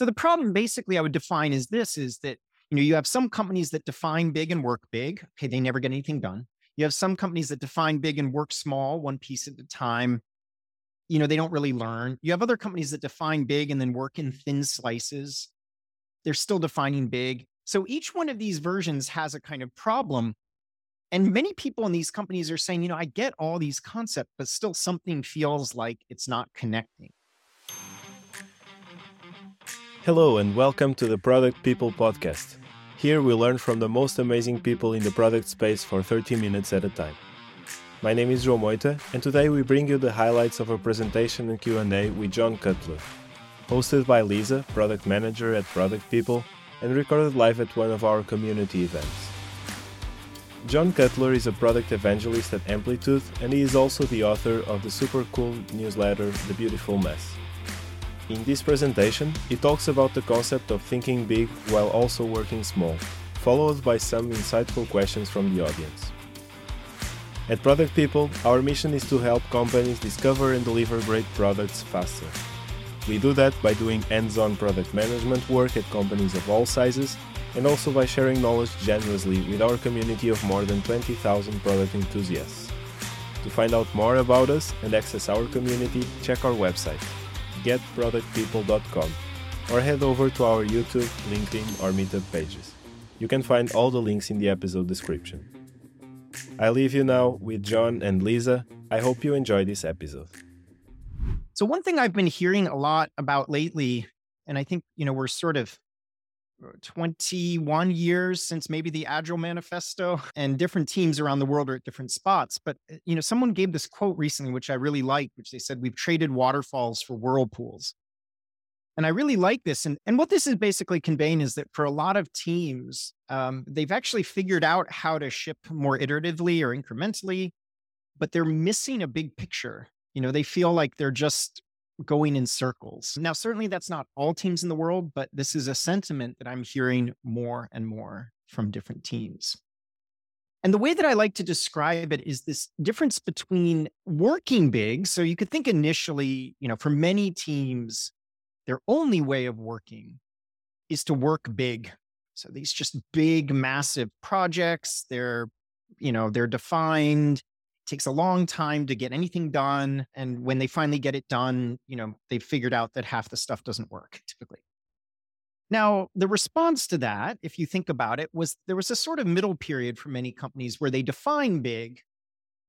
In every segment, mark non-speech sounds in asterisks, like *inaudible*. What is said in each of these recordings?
So the problem basically I would define is this is that you know you have some companies that define big and work big. Okay, they never get anything done. You have some companies that define big and work small, one piece at a time. You know, they don't really learn. You have other companies that define big and then work in thin slices. They're still defining big. So each one of these versions has a kind of problem. And many people in these companies are saying, you know, I get all these concepts, but still something feels like it's not connecting. Hello, and welcome to the Product People Podcast. Here we learn from the most amazing people in the product space for 30 minutes at a time. My name is João Moita, and today we bring you the highlights of a presentation and Q&A with John Cutler, hosted by Lisa, product manager at Product People, and recorded live at one of our community events. John Cutler is a product evangelist at Amplitude, and he is also the author of the super cool newsletter The Beautiful Mess. In this presentation, he talks about the concept of thinking big while also working small, followed by some insightful questions from the audience. At Product People, our mission is to help companies discover and deliver great products faster. We do that by doing hands on product management work at companies of all sizes and also by sharing knowledge generously with our community of more than 20,000 product enthusiasts. To find out more about us and access our community, check our website getproductpeople.com or head over to our YouTube, LinkedIn, or Meetup pages. You can find all the links in the episode description. I leave you now with John and Lisa. I hope you enjoy this episode. So, one thing I've been hearing a lot about lately, and I think, you know, we're sort of 21 years since maybe the agile manifesto *laughs* and different teams around the world are at different spots but uh, you know someone gave this quote recently which i really liked which they said we've traded waterfalls for whirlpools. And i really like this and, and what this is basically conveying is that for a lot of teams um, they've actually figured out how to ship more iteratively or incrementally but they're missing a big picture. You know they feel like they're just going in circles. Now, certainly that's not all teams in the world, but this is a sentiment that I'm hearing more and more from different teams. And the way that I like to describe it is this difference between working big. So you could think initially, you know, for many teams, their only way of working is to work big. So these just big, massive projects, they're, you know, they're defined takes a long time to get anything done and when they finally get it done you know they've figured out that half the stuff doesn't work typically. Now the response to that if you think about it was there was a sort of middle period for many companies where they define big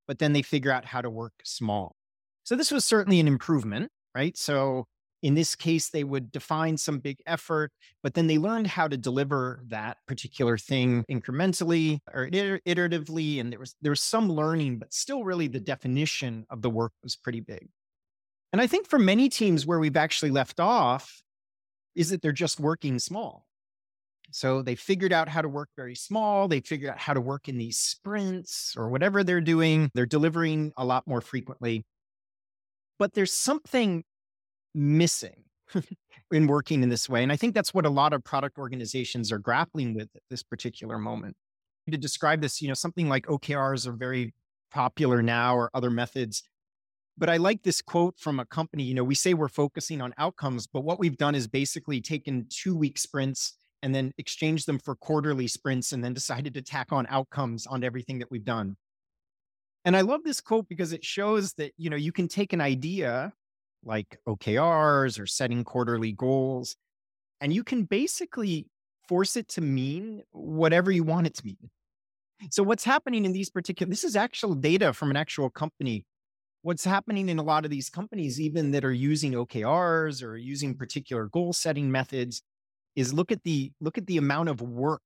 but then they figure out how to work small. So this was certainly an improvement right? So in this case, they would define some big effort, but then they learned how to deliver that particular thing incrementally or iteratively. And there was there was some learning, but still really the definition of the work was pretty big. And I think for many teams where we've actually left off is that they're just working small. So they figured out how to work very small. They figured out how to work in these sprints or whatever they're doing. They're delivering a lot more frequently. But there's something missing in working in this way. And I think that's what a lot of product organizations are grappling with at this particular moment. To describe this, you know, something like OKRs are very popular now or other methods. But I like this quote from a company. You know, we say we're focusing on outcomes, but what we've done is basically taken two week sprints and then exchanged them for quarterly sprints and then decided to tack on outcomes on everything that we've done. And I love this quote because it shows that, you know, you can take an idea like OKRs or setting quarterly goals. And you can basically force it to mean whatever you want it to mean. So, what's happening in these particular, this is actual data from an actual company. What's happening in a lot of these companies, even that are using OKRs or using particular goal setting methods, is look at the look at the amount of work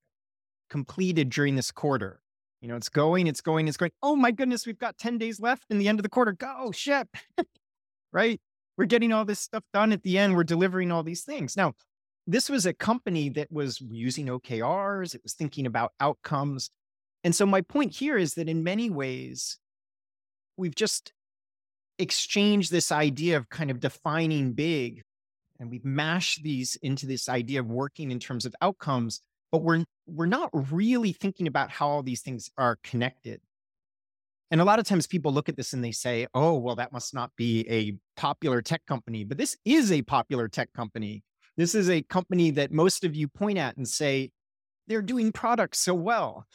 completed during this quarter. You know, it's going, it's going, it's going. Oh my goodness, we've got 10 days left in the end of the quarter. Go, ship. *laughs* right? We're getting all this stuff done at the end. We're delivering all these things. Now, this was a company that was using OKRs, it was thinking about outcomes. And so, my point here is that in many ways, we've just exchanged this idea of kind of defining big and we've mashed these into this idea of working in terms of outcomes but we're we're not really thinking about how all these things are connected and a lot of times people look at this and they say, oh, well, that must not be a popular tech company. But this is a popular tech company. this is a company that most of you point at and say, they're doing products so well.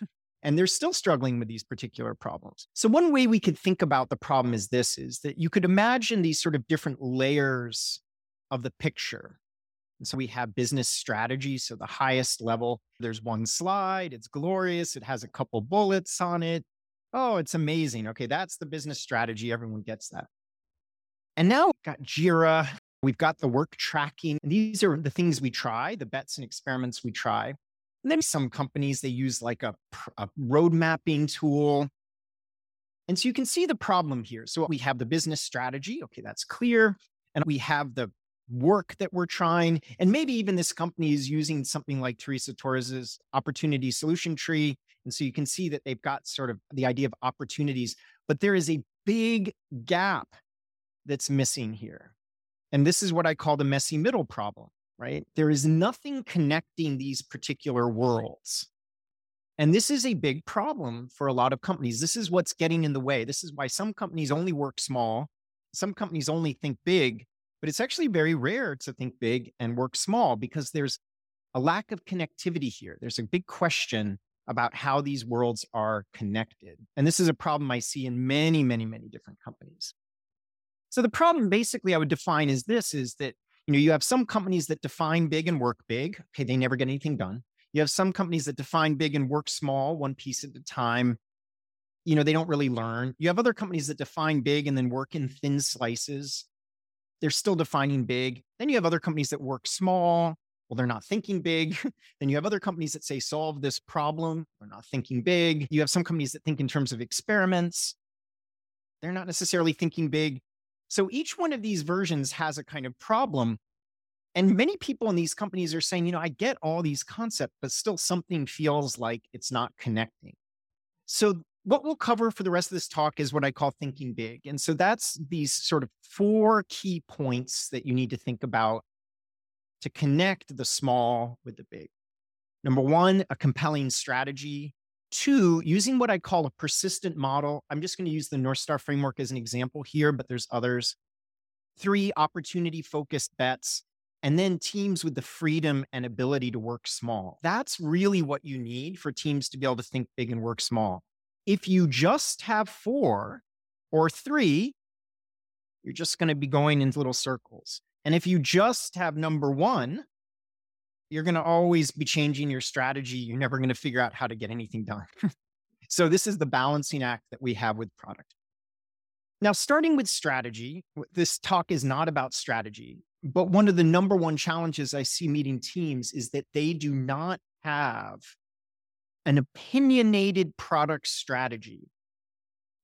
And they're still struggling with these particular problems. So, one way we could think about the problem is this is that you could imagine these sort of different layers of the picture. And so we have business strategy. So the highest level, there's one slide, it's glorious, it has a couple bullets on it. Oh, it's amazing. Okay, that's the business strategy. Everyone gets that. And now we've got Jira, we've got the work tracking. And these are the things we try, the bets and experiments we try. And then some companies, they use like a, a road mapping tool. And so you can see the problem here. So we have the business strategy. Okay, that's clear. And we have the work that we're trying. And maybe even this company is using something like Teresa Torres's opportunity solution tree. And so you can see that they've got sort of the idea of opportunities, but there is a big gap that's missing here. And this is what I call the messy middle problem, right? There is nothing connecting these particular worlds. And this is a big problem for a lot of companies. This is what's getting in the way. This is why some companies only work small, some companies only think big, but it's actually very rare to think big and work small because there's a lack of connectivity here. There's a big question about how these worlds are connected. And this is a problem I see in many, many, many different companies. So the problem basically I would define is this is that you know you have some companies that define big and work big. Okay, they never get anything done. You have some companies that define big and work small, one piece at a time. You know, they don't really learn. You have other companies that define big and then work in thin slices they're still defining big. Then you have other companies that work small. Well, they're not thinking big. *laughs* then you have other companies that say, solve this problem. They're not thinking big. You have some companies that think in terms of experiments. They're not necessarily thinking big. So each one of these versions has a kind of problem. And many people in these companies are saying, you know, I get all these concepts, but still something feels like it's not connecting. So what we'll cover for the rest of this talk is what I call thinking big. And so that's these sort of four key points that you need to think about to connect the small with the big. Number one, a compelling strategy. Two, using what I call a persistent model. I'm just going to use the North Star framework as an example here, but there's others. Three, opportunity focused bets. And then teams with the freedom and ability to work small. That's really what you need for teams to be able to think big and work small. If you just have four or three, you're just going to be going in little circles. And if you just have number one, you're going to always be changing your strategy. You're never going to figure out how to get anything done. *laughs* so, this is the balancing act that we have with product. Now, starting with strategy, this talk is not about strategy, but one of the number one challenges I see meeting teams is that they do not have an opinionated product strategy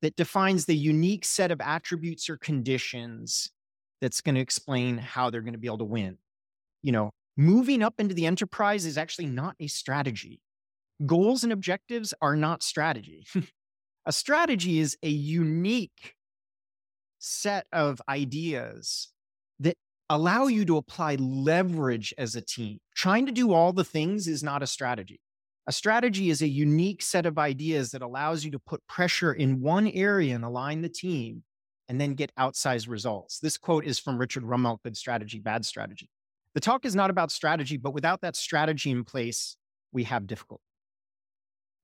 that defines the unique set of attributes or conditions that's going to explain how they're going to be able to win. You know, moving up into the enterprise is actually not a strategy. Goals and objectives are not strategy. *laughs* a strategy is a unique set of ideas that allow you to apply leverage as a team. Trying to do all the things is not a strategy. A strategy is a unique set of ideas that allows you to put pressure in one area and align the team and then get outsized results. This quote is from Richard Rumelt Good strategy, bad strategy. The talk is not about strategy, but without that strategy in place, we have difficulty.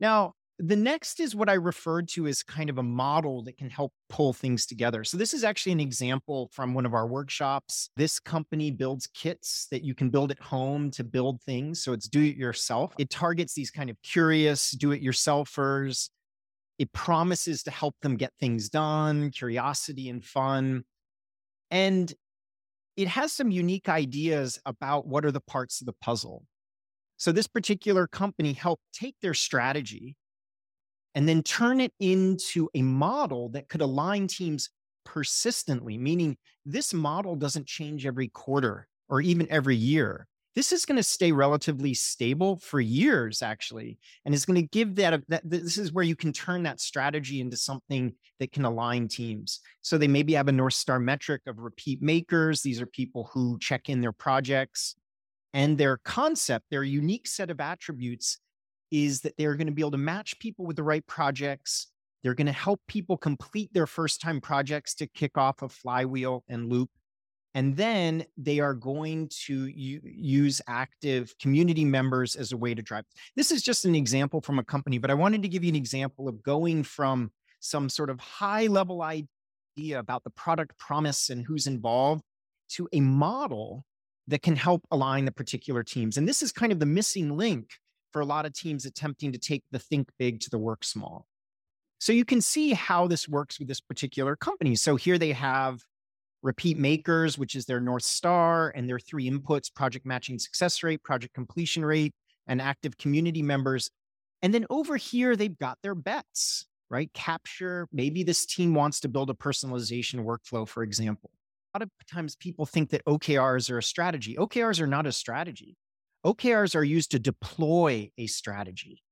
Now, the next is what I referred to as kind of a model that can help pull things together. So, this is actually an example from one of our workshops. This company builds kits that you can build at home to build things. So, it's do it yourself. It targets these kind of curious do it yourselfers. It promises to help them get things done, curiosity and fun. And it has some unique ideas about what are the parts of the puzzle. So, this particular company helped take their strategy and then turn it into a model that could align teams persistently, meaning this model doesn't change every quarter or even every year. This is going to stay relatively stable for years, actually, and it's going to give that, that. This is where you can turn that strategy into something that can align teams. So they maybe have a North Star metric of repeat makers. These are people who check in their projects and their concept, their unique set of attributes is that they're going to be able to match people with the right projects. They're going to help people complete their first time projects to kick off a flywheel and loop. And then they are going to u- use active community members as a way to drive. This is just an example from a company, but I wanted to give you an example of going from some sort of high level idea about the product promise and who's involved to a model that can help align the particular teams. And this is kind of the missing link for a lot of teams attempting to take the think big to the work small. So you can see how this works with this particular company. So here they have repeat makers, which is their North Star, and their three inputs project matching success rate, project completion rate, and active community members. And then over here, they've got their bets, right? Capture, maybe this team wants to build a personalization workflow, for example. A lot of times people think that OKRs are a strategy. OKRs are not a strategy. OKRs are used to deploy a strategy.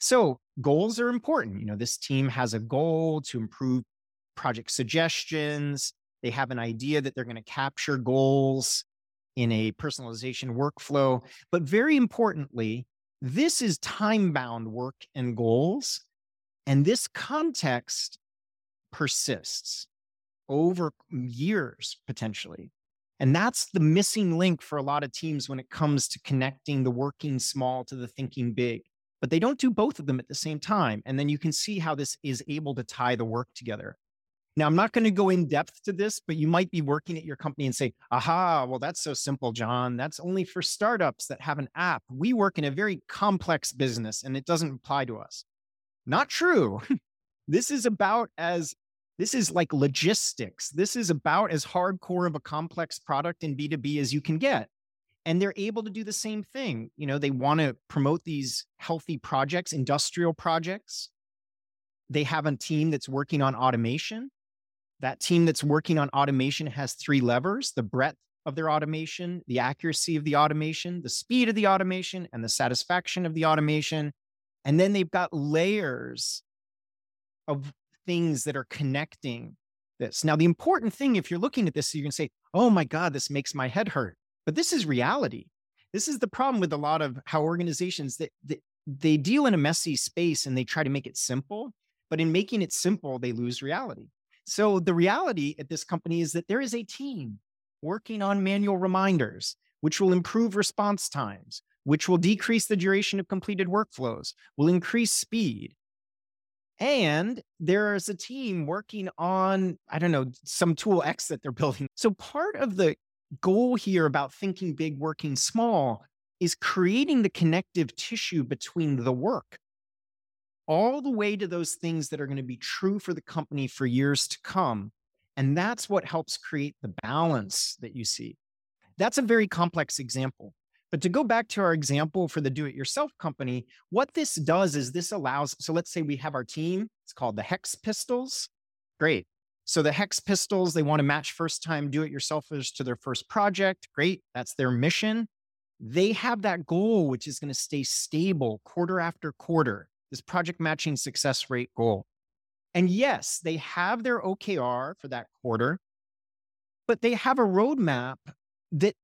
So goals are important. You know, this team has a goal to improve project suggestions. They have an idea that they're going to capture goals in a personalization workflow. But very importantly, this is time bound work and goals. And this context persists over years potentially. And that's the missing link for a lot of teams when it comes to connecting the working small to the thinking big. But they don't do both of them at the same time. And then you can see how this is able to tie the work together. Now, I'm not going to go in depth to this, but you might be working at your company and say, aha, well, that's so simple, John. That's only for startups that have an app. We work in a very complex business and it doesn't apply to us. Not true. *laughs* this is about as this is like logistics. This is about as hardcore of a complex product in B2B as you can get. And they're able to do the same thing. You know, they want to promote these healthy projects, industrial projects. They have a team that's working on automation. That team that's working on automation has three levers the breadth of their automation, the accuracy of the automation, the speed of the automation, and the satisfaction of the automation. And then they've got layers of things that are connecting this. Now, the important thing, if you're looking at this, you can say, oh my God, this makes my head hurt. But this is reality. This is the problem with a lot of how organizations that, that they deal in a messy space and they try to make it simple. But in making it simple, they lose reality. So the reality at this company is that there is a team working on manual reminders, which will improve response times, which will decrease the duration of completed workflows, will increase speed, and there's a team working on, I don't know, some tool X that they're *laughs* building. So part of the goal here about thinking big, working small is creating the connective tissue between the work all the way to those things that are going to be true for the company for years to come. And that's what helps create the balance that you see. That's a very complex example. But to go back to our example for the do it yourself company, what this does is this allows, so let's say we have our team, it's called the Hex Pistols. Great. So the Hex Pistols, they want to match first time do it yourselfers to their first project. Great. That's their mission. They have that goal, which is going to stay stable quarter after quarter, this project matching success rate goal. And yes, they have their OKR for that quarter, but they have a roadmap that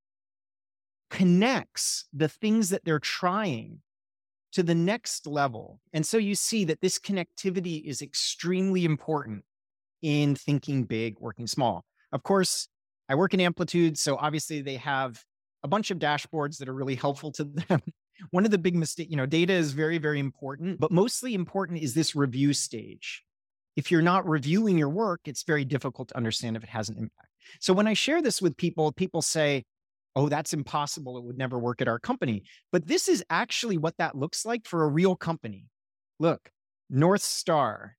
connects the things that they're trying to the next level. And so you see that this connectivity is extremely important in thinking big, working small. Of course, I work in Amplitude, so obviously they have a bunch of dashboards that are really helpful to *laughs* them. One of the big mistakes, you know, data is very, very important, but mostly important is this review stage. If you're not reviewing your work, it's very difficult to understand if it has an impact. So when I share this with people, people say, oh, that's impossible. It would never work at our company. But this is actually what that looks like for a real company. Look, North Star,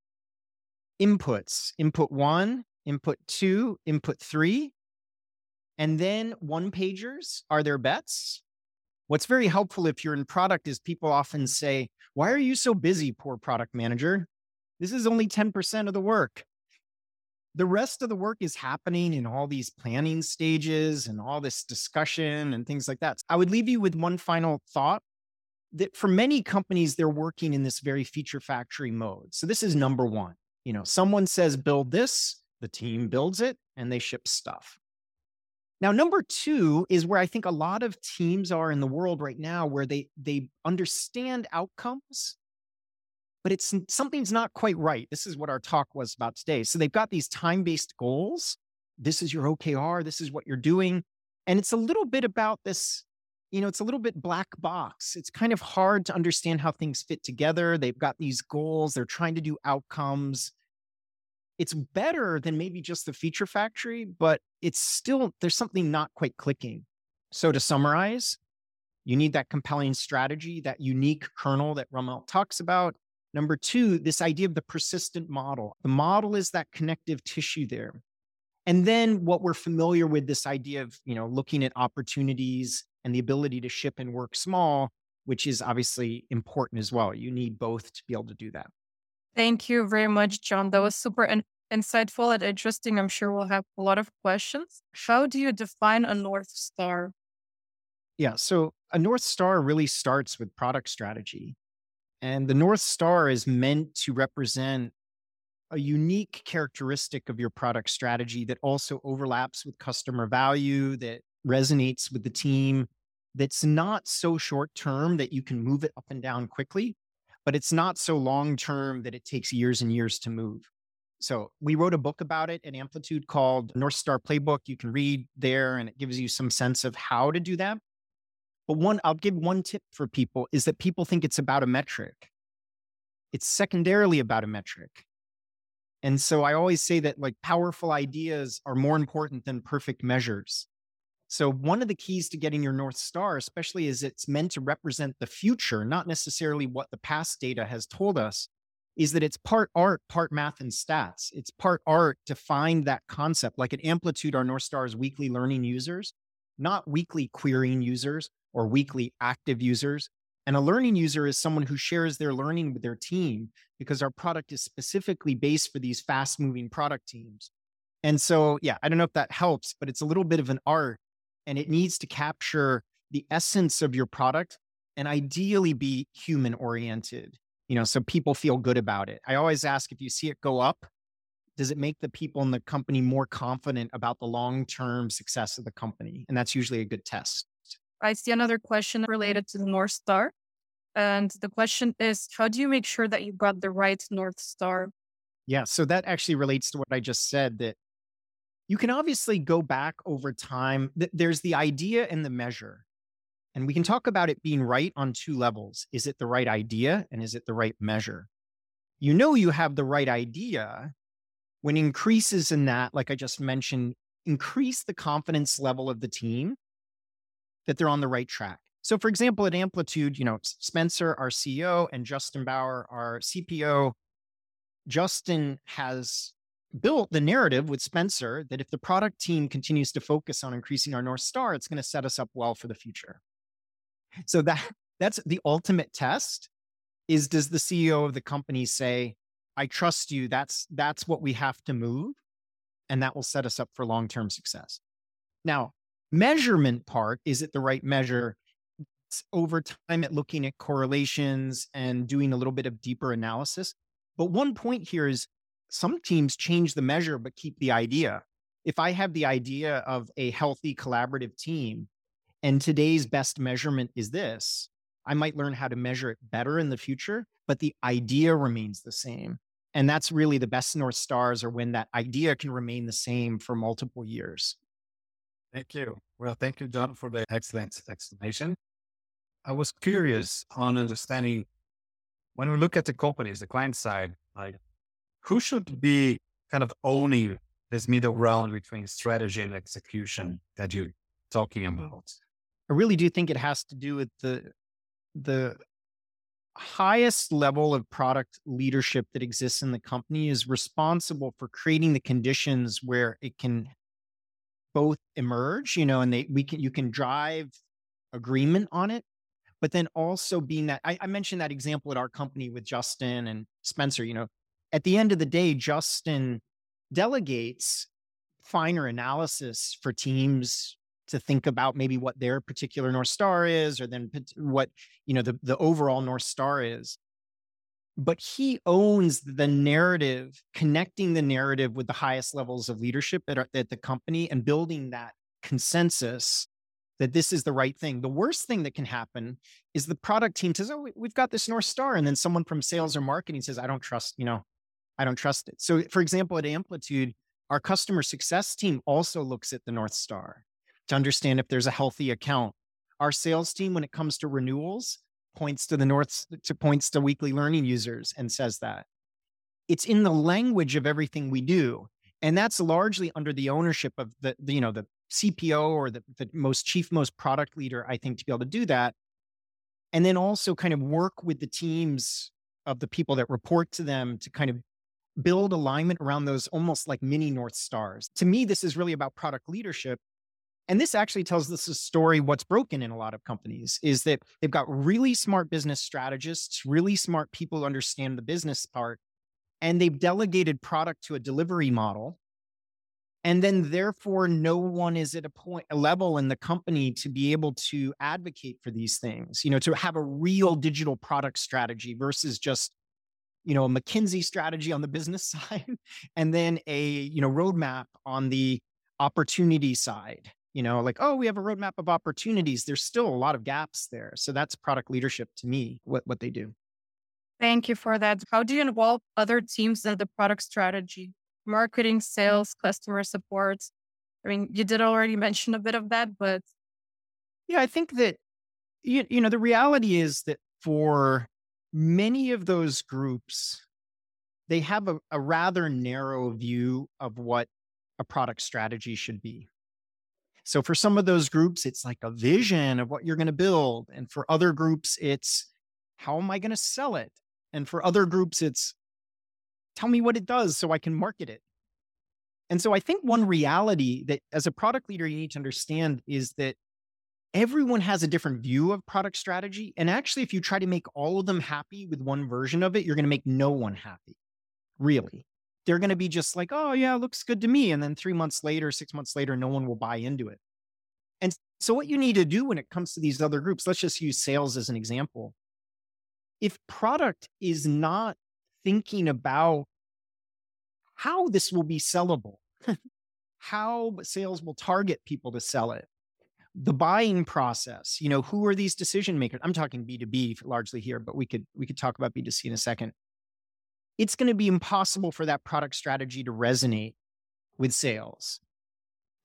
inputs, input one, input two, input three. And then one pagers are their bets. What's very helpful if you're in product is people often say, Why are you so busy, poor product manager? This is only 10% of the work the rest of the work is happening in all these planning stages and all this discussion and things like that. I would leave you with one final thought that for many companies, they're working in this very feature factory mode. So this is number one. You know, someone says build this, the team builds it, and they ship stuff. Now, number two is where I think a lot of teams are in the world right now, where they they understand outcomes, but it's something's not quite right. This is what our talk was about today. So they've got these time-based goals, this is your OKR, this is what you're doing. And it's a little bit about this, you know, it's a little bit black box. It's kind of hard to understand how things fit together. They've got these goals, they're trying to do outcomes. It's better than maybe just the feature factory, but it's still, there's something not quite clicking. So to summarize, you need that compelling strategy, that unique kernel that Rumelt talks about. Number two, this idea of the persistent model. The model is that connective tissue there. And then what we're familiar with this idea of, you know, looking at opportunities and the ability to ship and work small, which is obviously important as well. You need both to be able to do that. Thank you very much, John. That was super in- insightful and interesting. I'm sure we'll have a lot of questions. How do you define a North Star? Yeah. So a North Star really starts with product strategy. And the North Star is meant to represent a unique characteristic of your product strategy that also overlaps with customer value, that resonates with the team, that's not so short term that you can move it up and down quickly, but it's not so long term that it takes years and years to move. So we wrote a book about it at Amplitude called North Star Playbook. You can read there and it gives you some sense of how to do that. But one, I'll give one tip for people is that people think it's about a metric. It's secondarily about a metric. And so I always say that like powerful ideas are more important than perfect measures. So one of the keys to getting your North Star, especially is it's meant to represent the future, not necessarily what the past data has told us, is that it's part art, part math and stats. It's part art to find that concept. Like at Amplitude, our North Star is weekly learning users, not weekly querying users or weekly active users. And a learning user is someone who shares their learning with their team because our product is specifically based for these fast moving product teams. And so, yeah, I don't know if that helps, but it's a little bit of an art and it needs to capture the essence of your product and ideally be human oriented, you know, so people feel good about it. I always ask if you see it go up, does it make the people in the company more confident about the long term success of the company? And that's usually a good test. I see another question related to the North Star. And the question is how do you make sure that you got the right North Star? Yeah. So that actually relates to what I just said that you can obviously go back over time. There's the idea and the measure. And we can talk about it being right on two levels. Is it the right idea and is it the right measure? You know, you have the right idea when increases in that, like I just mentioned, increase the confidence level of the team that they're on the right track. So, for example, at Amplitude, you know, Spencer, our CEO, and Justin Bauer, our CPO, Justin has built the narrative with Spencer that if the product team continues to focus on increasing our North Star, it's going to set us up well for the future. So that *laughs* that's the ultimate test is does the CEO of the company say, I trust you, that's that's what we have to move, and that will set us up for long-term success. Now, measurement part, is it the right measure? It's over time at looking at correlations and doing a little bit of deeper analysis. But one point here is some teams change the measure but keep the idea. If I have the idea of a healthy collaborative team and today's best measurement is this, I might learn how to measure it better in the future, but the idea remains the same. And that's really the best North Stars are when that idea can remain the same for multiple years. Thank you. Well, thank you, John, for the excellent explanation. I was curious on understanding when we look at the companies, the client side, like who should be kind of owning this middle ground between strategy and execution that you're talking about? I really do think it has to do with the the highest level of product leadership that exists in the company is responsible for creating the conditions where it can both emerge, you know, and they we can you can drive agreement on it but then also being that I, I, mentioned that example at our company with Justin and Spencer, you know, at the end of the day, Justin delegates finer analysis for teams to think about maybe what their particular North Star is, or then what, you know, the, the overall North Star is. But he owns the narrative, connecting the narrative with the highest levels of leadership at, at the company and building that consensus that this is the right thing. The worst thing that can happen is the product team says, "Oh, we've got this North Star," and then someone from sales or marketing says, "I don't trust, you know, I don't trust it." So, for example, at Amplitude, Our customer success team also looks at the North Star to understand if there's a healthy account. Our sales team, when it comes to renewals, points to the North to points to weekly learning users and says that. It's in the language of everything we do. And that's largely under the ownership of the, the you know, the CPO or the, the most chief, most product leader, I think, to be able to do that. And then also kind of work with the teams of the people that report to them to kind of build alignment around those almost like mini North Stars. To me, this is really about product leadership. And this actually tells us a story what's broken in a lot of companies is that they've got really smart business strategists, really smart people who understand the business part, and they've delegated product to a delivery model and then therefore no one is at a point a level in the company to be able to advocate for these things you know to have a real digital product strategy versus just you know a mckinsey strategy on the business *laughs* side and then a you know roadmap on the opportunity side you know like oh we have a roadmap of opportunities. There's still a lot of gaps there so that's product leadership to me what what they do. Thank you for that. How do you involve other teams in the product strategy? Marketing, mm. sales, customer support. I mean, you did already *laughs* mention a bit of that, but yeah, I think that you, you know the reality is that for many of those groups, they have a, a rather narrow view of what a product strategy should be. So for some of those groups, it's like a vision of what you're going to build. And for other groups, it's how am I going to sell it? And for other groups, it's tell me what it does so I can market it. And so I think one reality that as a product leader, you need to understand is that everyone has a different view of product strategy. And actually, if you try to make all of them happy with one version of it, you're going to make no one happy, really. They're going to be just like, oh, yeah, looks good to me. And then three months later, six months later, no one will buy into it. And so, what you need to do when it comes to these other groups, let's just use sales as an example. If product is not thinking about how this will be sellable, *laughs* how sales will target people to sell it, the buying process, you know, who are these decision makers? I'm talking B2B largely here, but we could we could talk about B2C in a second. It's going to be impossible for that product strategy to resonate with sales.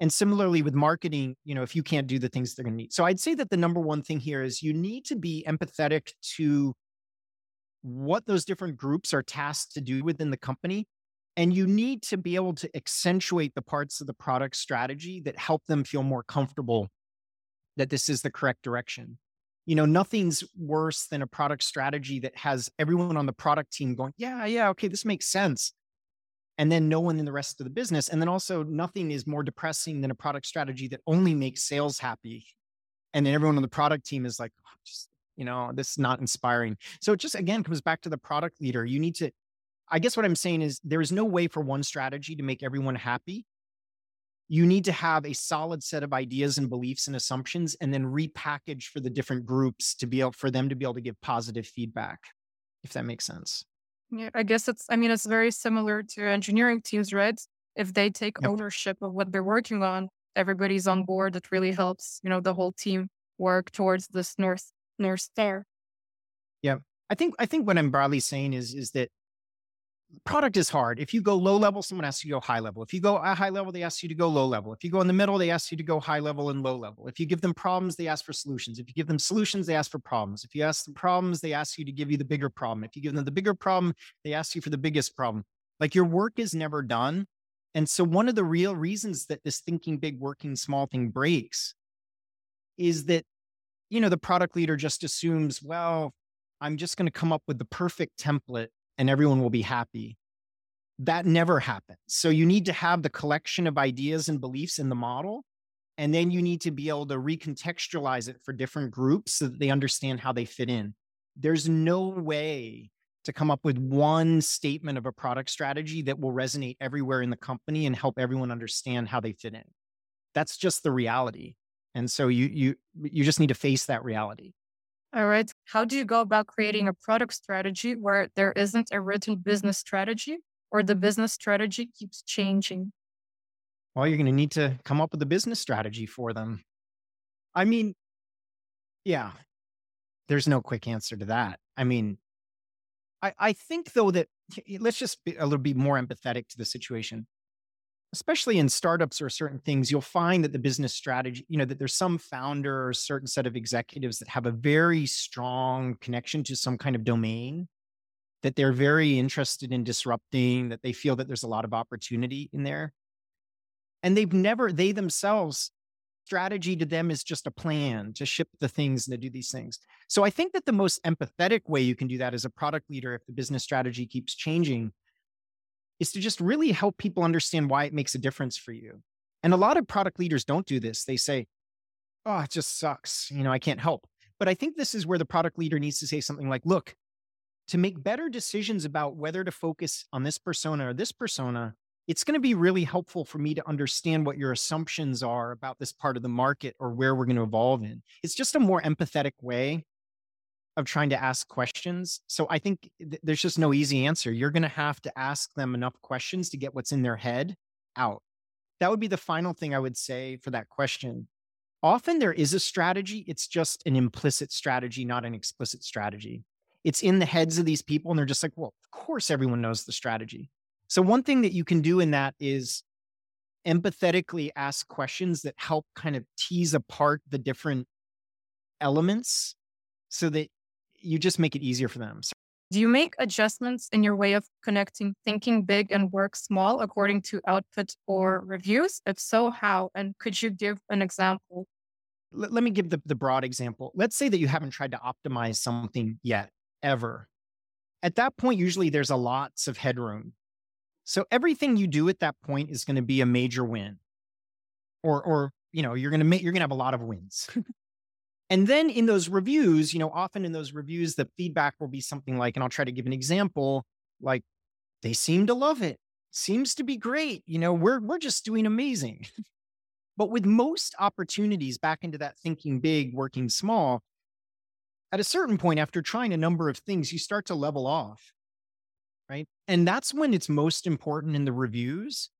And similarly with marketing, you know, if you can't do the things they're going to need. So I'd say that the number one thing here is you need to be empathetic to what those different groups are tasked to do within the company. And you need to be able to accentuate the parts of the product strategy that help them feel more comfortable that this is the correct direction. You know, nothing's worse than a product strategy that has everyone on the product team going, yeah, yeah, okay, this makes sense. And then no one in the rest of the business. And then also, nothing is more depressing than a product strategy that only makes sales happy. And then everyone on the product team is like, oh, just you know this is not inspiring so it just again comes back to the product leader you need to i guess what i'm saying is there is no way for one strategy to make everyone happy you need to have a solid set of ideas and beliefs and assumptions and then repackage for the different groups to be able for them to be able to give positive feedback if that makes sense yeah i guess it's i mean it's very similar to engineering teams right if they take yep. ownership of what they're working on everybody's on board it really helps you know the whole team work towards this north north there. Yeah. I think I think what I'm broadly saying is is that product is hard. If you go low level, someone asks you to go high level. If you go a high level, they ask you to go low level. If you go in the middle, they ask you to go high level and low level. If you give them problems, they ask for solutions. If you give them solutions, they ask for problems. If you ask them problems, they ask you to give you the bigger problem. If you give them the bigger problem, they ask you for the biggest problem. Like your work is never done. And so one of the real reasons that this thinking big, working small thing breaks is that you know, the product leader just assumes, well, I'm just going to come up with the perfect template and everyone will be happy. That never happens. So you need to have the collection of ideas and beliefs in the model. And then you need to be able to recontextualize it for different groups so that they understand how they fit in. There's no way to come up with one statement of a product strategy that will resonate everywhere in the company and help everyone understand how they fit in. That's just the reality. And so you you you just need to face that reality. All right. How do you go about creating mm-hmm. a product strategy where there isn't a written business strategy or the business strategy keeps changing? Well, you're going to need to come up with a business strategy for them. I mean, yeah, there's no quick answer to that. I mean, I, I think though that let's just be a little bit more empathetic to the situation especially in startups or certain things, you'll find that the business strategy, you know, that there's some founder or certain set of executives that have a very strong connection to some kind of domain that they're very interested in disrupting, that they feel that there's a lot of opportunity in there. And they've never, they themselves, strategy to them is just a plan to ship the things and to do these things. So I think that the most empathetic way you can do that as a product leader, if the business strategy keeps changing, is to just really help people understand why it makes a difference for you. And a lot of product leaders don't do this. They say, oh, it just sucks. You know, I can't help. But I think this is where the product leader needs to say something like, look, to make better decisions about whether to focus on this persona or this persona, it's going to be really helpful for me to understand what your assumptions are about this part of the market or where we're going to evolve in. It's just a more empathetic way of trying to ask questions. So I think th- there's just no easy answer. You're going to have to ask them enough questions to get what's in their head out. That would be the final thing I would say for that question. Often there is a strategy, it's just an implicit strategy, not an explicit strategy. It's in the heads of these people, and they're just like, well, of course, everyone knows the strategy. So, one thing that you can do in that is empathetically ask questions that help kind of tease apart the different elements so that you just make it easier for them. Do you make adjustments in your way of connecting thinking big and work small according to output or reviews? If so, how? And could you give an example? Let, let me give the, the broad example. Let's say that you haven't tried to optimize something yet, ever. At that point, usually there's a lots of headroom. So everything you do at that point is going to be a major win. Or, or you know, you're going to make you're going to have a lot of wins. *laughs* And then in those reviews, you know, often in those reviews, the feedback will be something like, and I'll try to give an example, like they seem to love it. Seems to be great. You know, we're we're just doing amazing. but with most opportunities back into that thinking big, working small, at a certain point after trying a number of things, you start to level off. Right. And that's when it's most important in the reviews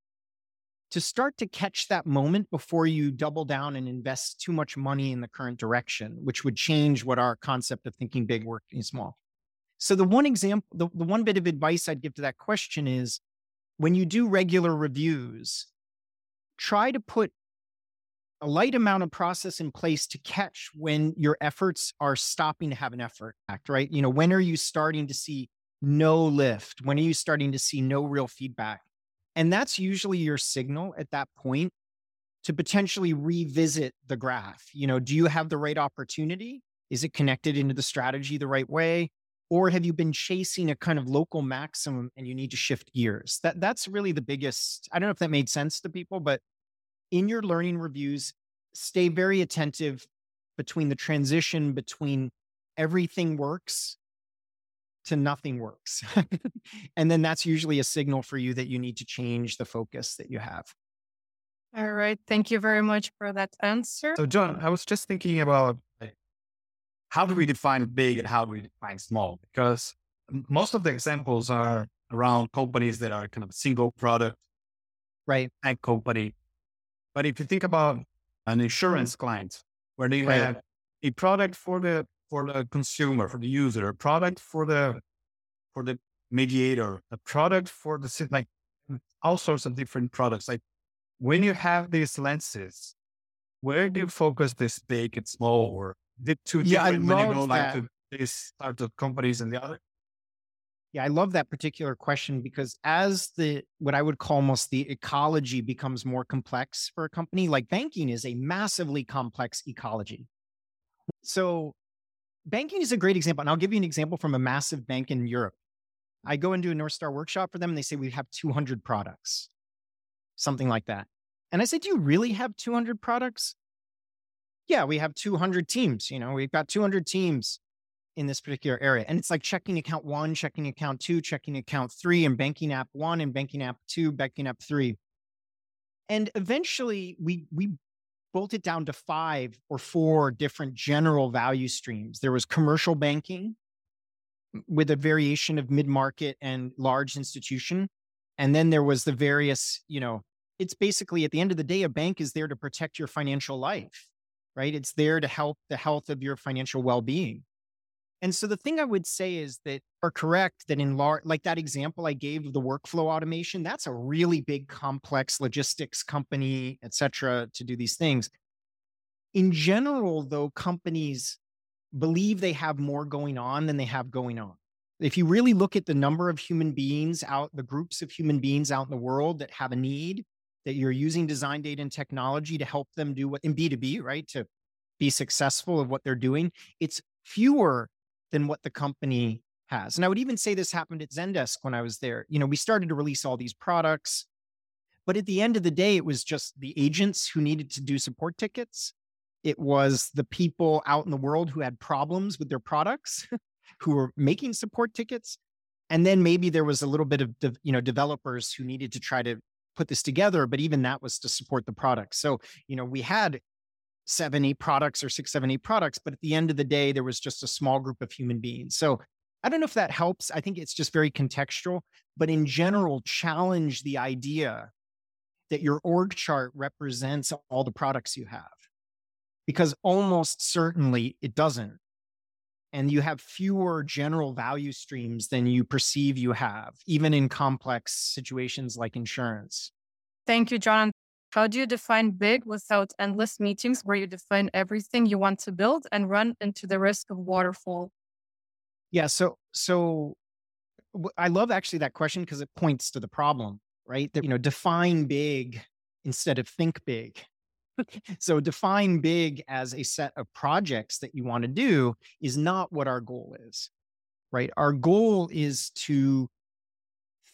to start to catch that moment before you double down and invest too much money in the current direction, which would change what our concept of thinking big, working small. So the one example, the, the one bit of advice I'd give to that question is when you do regular reviews, try to put a light amount of process in place to catch when your efforts are stopping to have an effort act, right? You know, when are you starting to see no lift? When are you starting to see no real feedback? And that's usually your signal at that point to potentially revisit the graph. You know, do you have the right opportunity? Is it connected into the strategy the right way? Or have you been chasing a kind of local maximum and you need to shift gears? That that's really the biggest. I don't know if that made sense to people, but in your learning reviews, stay very attentive between the transition between everything works to nothing works. *laughs* and then that's usually a signal for you that you need to change the focus that you have. All right. Thank you very much for that answer. So, John, I was just thinking about how do we define big and how do we define small? Because most of the examples are around companies that are kind of single product, right? And company. But if you think about an insurance client where they right. have a product for the for the consumer, for the user, a product for the for the mediator, a product for the like mm, all sorts of different products. Like when you have these lenses, where do you focus this big and small or the two yeah, different I you go like to these startup companies and the other? Yeah, I love that particular question because as the what I would call almost the ecology becomes more complex for a company, like banking is a massively complex ecology. So banking is a great example. And I'll give you an example from a massive bank in Europe. I go and do a North Star workshop for them and they say, we have 200 products, something like that. And I said, do you really have 200 products? Yeah, we have 200 teams. You know, we've got 200 teams in this particular area. And it's like checking account one, checking account two, checking account three, and banking app one, and banking app two, banking app three. And eventually we we boiled it down to five or four different general value streams. There was commercial banking with a variation of mid market and large institution. And then there was the various, you know, it's basically at the end of the day, a bank is there to protect your financial life, right? It's there to help the health of your financial well being. And so the thing I would say is that are correct that in large, like that example I gave of the workflow automation, that's a really big, complex logistics company, et cetera, to do these things. In general, though, companies believe they have more going on than they have going on. If you really look at the number of human beings out, the groups of human beings out in the world that have a need, that you're using design data and technology to help them do what in B2B, right? To be successful of what they're doing, it's fewer than what the company has. And I would even say this happened at Zendesk when I was there. You know, we started to release all these products, but at the end of the day, it was just the agents who needed to do support tickets. It was the people out in the world who had problems with their products, *laughs* who were making support tickets. And then maybe there was a little bit of, de- you know, developers who needed to try to put this together, but even that was to support the product. So, you know, we had seven, eight products or 670 products. But at the end of the day, there was just a small group of human beings. So I don't know if that helps. I think it's just very contextual, but in general, challenge the idea that your org chart represents all the products you have, because almost certainly it doesn't. And you have fewer general value streams than you perceive you have, even in complex situations like insurance. Thank you, John. How do you define big without endless meetings where you define everything you want to build and run into the risk of waterfall? Yeah. So, so I love actually that question because it points to the problem, right? That, you know, define big instead of think big. *laughs* so define big as a set of projects that you want to do is not what our goal is, right? Our goal is to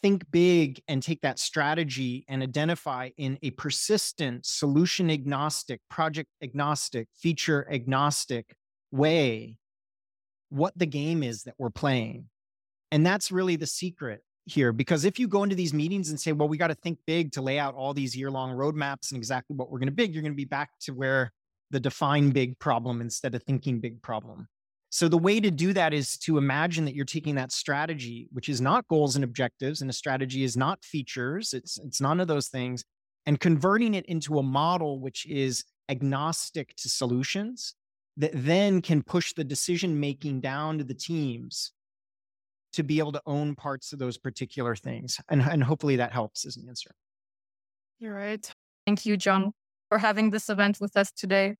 think big and take that strategy and identify in a persistent, solution agnostic, project agnostic, feature agnostic way what the game is that we're playing. And that's really the secret here. Because if you go into these meetings and say, well, we got to think big to lay out all these year long roadmaps and exactly what we're going to big, you're going to be back to where the define big problem instead of thinking big problem. So the way to do that is to imagine that you're taking that strategy, which is not goals and objectives, and a strategy is not features, it's it's none of those things, and converting it into a model which is agnostic to solutions that then can push the decision making down to the teams to be able to own parts of those particular things. And, and hopefully that helps as an answer. You're right. Thank you, John, mm-hmm. for having this event with us today.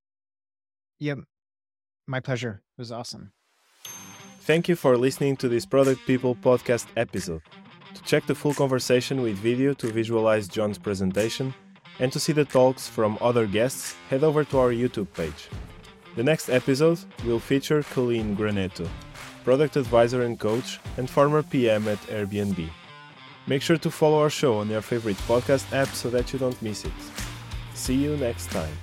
Yep. My pleasure. It was awesome. Thank you for listening to this Product People podcast episode. To check the full conversation with video to visualize John's presentation and to see the talks from other guests, head over to our YouTube page. The next episode will feature Colleen Graneto, product advisor and coach and former PM at Airbnb. Make sure to follow our show on your favorite podcast app so that you don't miss it. See you next time.